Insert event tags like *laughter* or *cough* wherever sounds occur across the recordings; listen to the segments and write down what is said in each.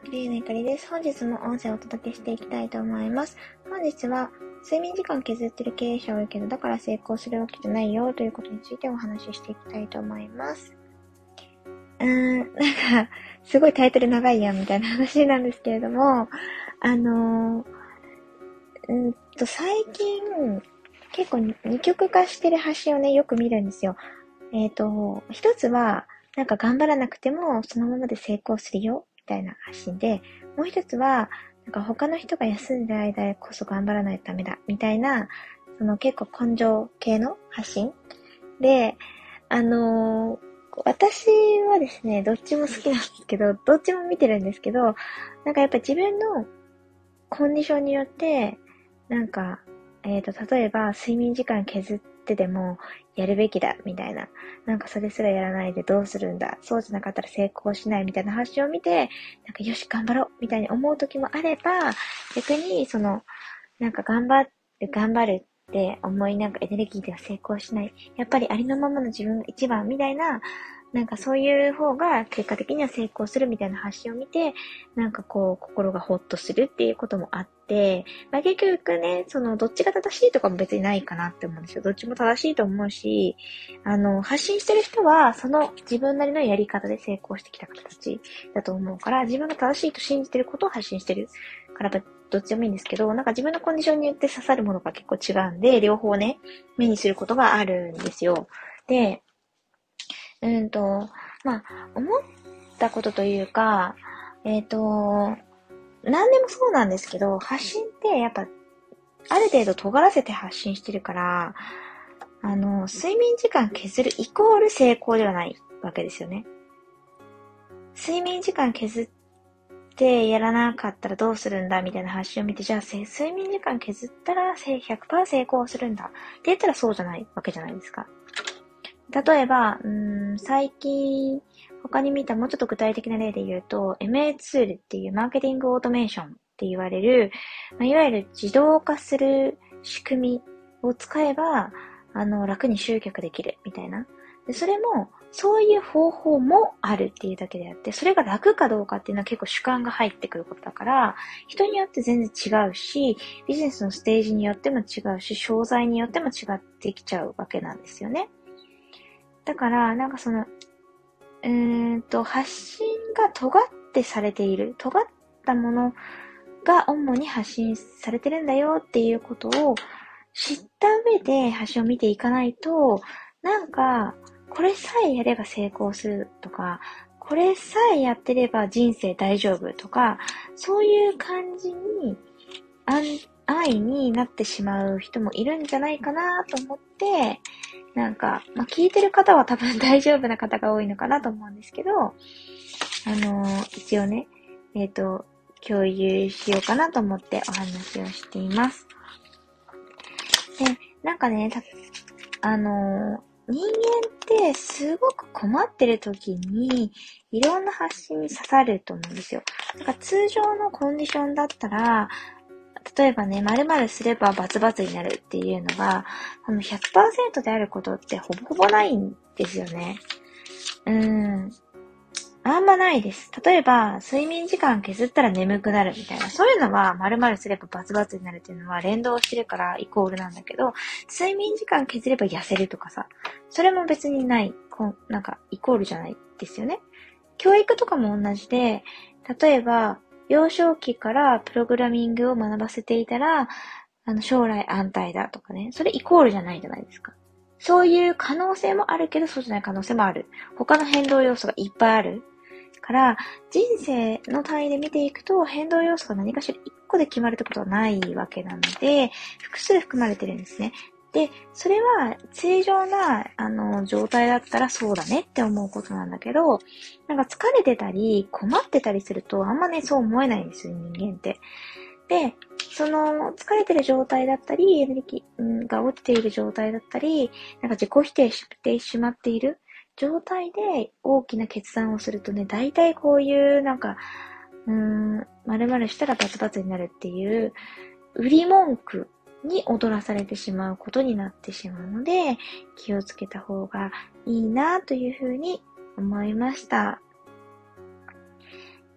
綺麗なゆかりです。本日も音声をお届けしていきたいと思います。本日は、睡眠時間削ってる経営者多いけど、だから成功するわけじゃないよということについてお話ししていきたいと思います。うーん、なんか、すごいタイトル長いやんみたいな話なんですけれども、あのー、うんと、最近、結構二極化してる発信をね、よく見るんですよ。えっ、ー、と、一つは、なんか頑張らなくてもそのままで成功するよ、たいな発信で、もう一つは、なんか他の人が休んでる間こそ頑張らないとダメだ、みたいな、その結構根性系の発信で、あのー、私はですね、どっちも好きなんですけど、どっちも見てるんですけど、なんかやっぱ自分のコンディションによって、なんか、えっ、ー、と、例えば睡眠時間削ってでも、やるべきだ、みたいな。なんかそれすらやらないでどうするんだ。そうじゃなかったら成功しないみたいな発信を見て、なんかよし、頑張ろう、みたいに思う時もあれば、逆に、その、なんか頑張る、頑張るって思いなんかエネルギーでは成功しない。やっぱりありのままの自分が一番みたいな、なんかそういう方が結果的には成功するみたいな発信を見て、なんかこう心がほっとするっていうこともあっ、まあ結局ね、そのどっちが正しいとかも別にないかなって思うんですよ。どっちも正しいと思うし、あの、発信してる人はその自分なりのやり方で成功してきた形だと思うから、自分が正しいと信じてることを発信してるから、どっちでもいいんですけど、なんか自分のコンディションによって刺さるものが結構違うんで、両方ね、目にすることがあるんですよ。で、うんと、まあ、思ったことというか、えっ、ー、と、何でもそうなんですけど、発信ってやっぱ、ある程度尖らせて発信してるから、あの、睡眠時間削るイコール成功ではないわけですよね。睡眠時間削ってやらなかったらどうするんだみたいな発信を見て、じゃあ睡眠時間削ったら100%成功するんだって言ったらそうじゃないわけじゃないですか。例えば、うん、最近、他に見たもうちょっと具体的な例で言うと、MA ツールっていうマーケティングオートメーションって言われる、まあ、いわゆる自動化する仕組みを使えば、あの、楽に集客できるみたいな。で、それも、そういう方法もあるっていうだけであって、それが楽かどうかっていうのは結構主観が入ってくることだから、人によって全然違うし、ビジネスのステージによっても違うし、商材によっても違ってきちゃうわけなんですよね。だから、なんかその、えーと、発信が尖ってされている、尖ったものが主に発信されてるんだよっていうことを知った上で発信を見ていかないと、なんか、これさえやれば成功するとか、これさえやってれば人生大丈夫とか、そういう感じに安易になってしまう人もいるんじゃないかなと思って、なんか、まあ、聞いてる方は多分大丈夫な方が多いのかなと思うんですけど、あのー、一応ね、えっ、ー、と、共有しようかなと思ってお話をしています。で、なんかね、あのー、人間ってすごく困ってる時に、いろんな発信に刺さると思うんですよ。なんか通常のコンディションだったら、例えばね、〇〇すればバツバツになるっていうのが、あの100%であることってほぼほぼないんですよね。うーん。あんまないです。例えば、睡眠時間削ったら眠くなるみたいな。そういうのは、〇〇すればバツバツになるっていうのは連動してるからイコールなんだけど、睡眠時間削れば痩せるとかさ、それも別にない、こなんか、イコールじゃないですよね。教育とかも同じで、例えば、幼少期からプログラミングを学ばせていたら、あの、将来安泰だとかね。それイコールじゃないじゃないですか。そういう可能性もあるけど、そうじゃない可能性もある。他の変動要素がいっぱいある。から、人生の単位で見ていくと、変動要素が何かしら1個で決まるってことはないわけなので、複数含まれてるんですね。で、それは正常な、あの、状態だったらそうだねって思うことなんだけど、なんか疲れてたり、困ってたりすると、あんまね、そう思えないんですよ、人間って。で、その、疲れてる状態だったり、エネルギーが落ちている状態だったり、なんか自己否定してしまっている状態で大きな決断をするとね、大体こういう、なんか、うーん、〇〇したらバツバツになるっていう、売り文句に踊らされてしまうことになってしまうので、気をつけた方がいいなというふうに思いました。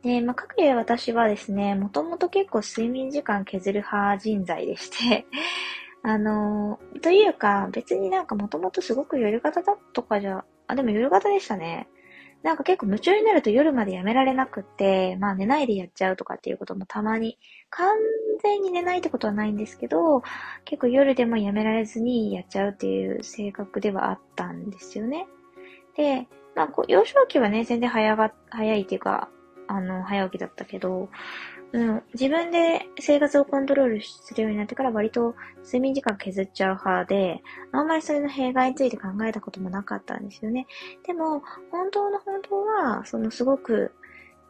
で、まあ、かくいう私はですね、もともと結構睡眠時間削る派人材でして *laughs* あのー、というか、別になんかもともとすごく夜型だとかじゃ、あ、でも夜型でしたね。なんか結構夢中になると夜までやめられなくって、まあ寝ないでやっちゃうとかっていうこともたまに、完全に寝ないってことはないんですけど、結構夜でもやめられずにやっちゃうっていう性格ではあったんですよね。で、まあこう幼少期はね、全然早が、早いっていうか、あの、早起きだったけど、うん、自分で生活をコントロールするようになってから割と睡眠時間削っちゃう派で、あんまりそれの弊害について考えたこともなかったんですよね。でも、本当の本当は、そのすごく、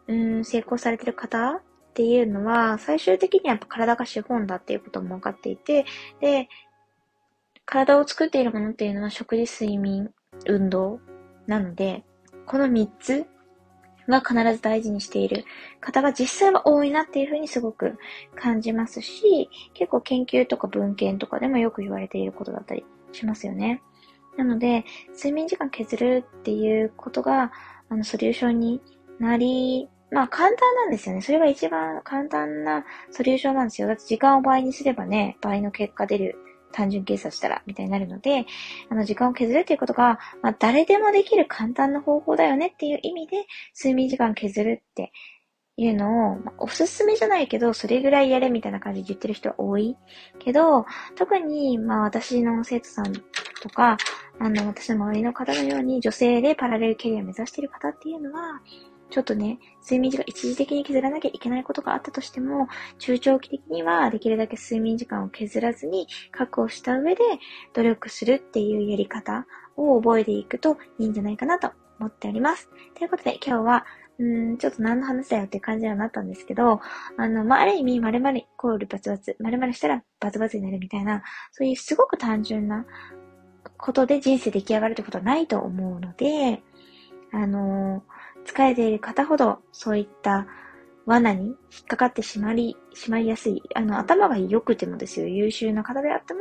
うん、成功されてる方っていうのは、最終的にはやっぱ体が資本だっていうことも分かっていて、で、体を作っているものっていうのは食事、睡眠、運動なので、この3つが必ず大事にしている方が実際は多いなっていうふうにすごく感じますし、結構研究とか文献とかでもよく言われていることだったりしますよね。なので、睡眠時間削るっていうことが、あの、ソリューションになり、まあ簡単なんですよね。それが一番簡単なソリューションなんですよ。だって時間を倍にすればね、倍の結果出る単純計算したら、みたいになるので、あの、時間を削るっていうことが、まあ、誰でもできる簡単な方法だよねっていう意味で、睡眠時間削るっていうのを、まあ、おすすめじゃないけど、それぐらいやれみたいな感じで言ってる人は多いけど、特に、まあ、私の生徒さんとか、あの、私の周りの方のように、女性でパラレルキャリアを目指している方っていうのは、ちょっとね、睡眠時間一時的に削らなきゃいけないことがあったとしても、中長期的にはできるだけ睡眠時間を削らずに確保した上で努力するっていうやり方を覚えていくといいんじゃないかなと思っております。ということで今日は、うん、ちょっと何の話だよって感じにはなったんですけど、あの、まあ、ある意味、〇〇イコールバツバツ、〇〇したらバツバツになるみたいな、そういうすごく単純なことで人生出来上がるってことはないと思うので、あのー疲れている方ほど、そういった罠に引っかかってしまり、しまいやすい。あの、頭が良くてもですよ、優秀な方であっても、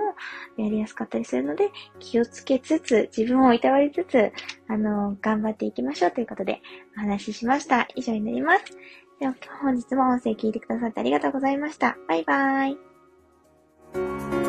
やりやすかったりするので、気をつけつつ、自分をいたわりつつ、あの、頑張っていきましょうということで、お話ししました。以上になります。では、本日も音声聞いてくださってありがとうございました。バイバーイ。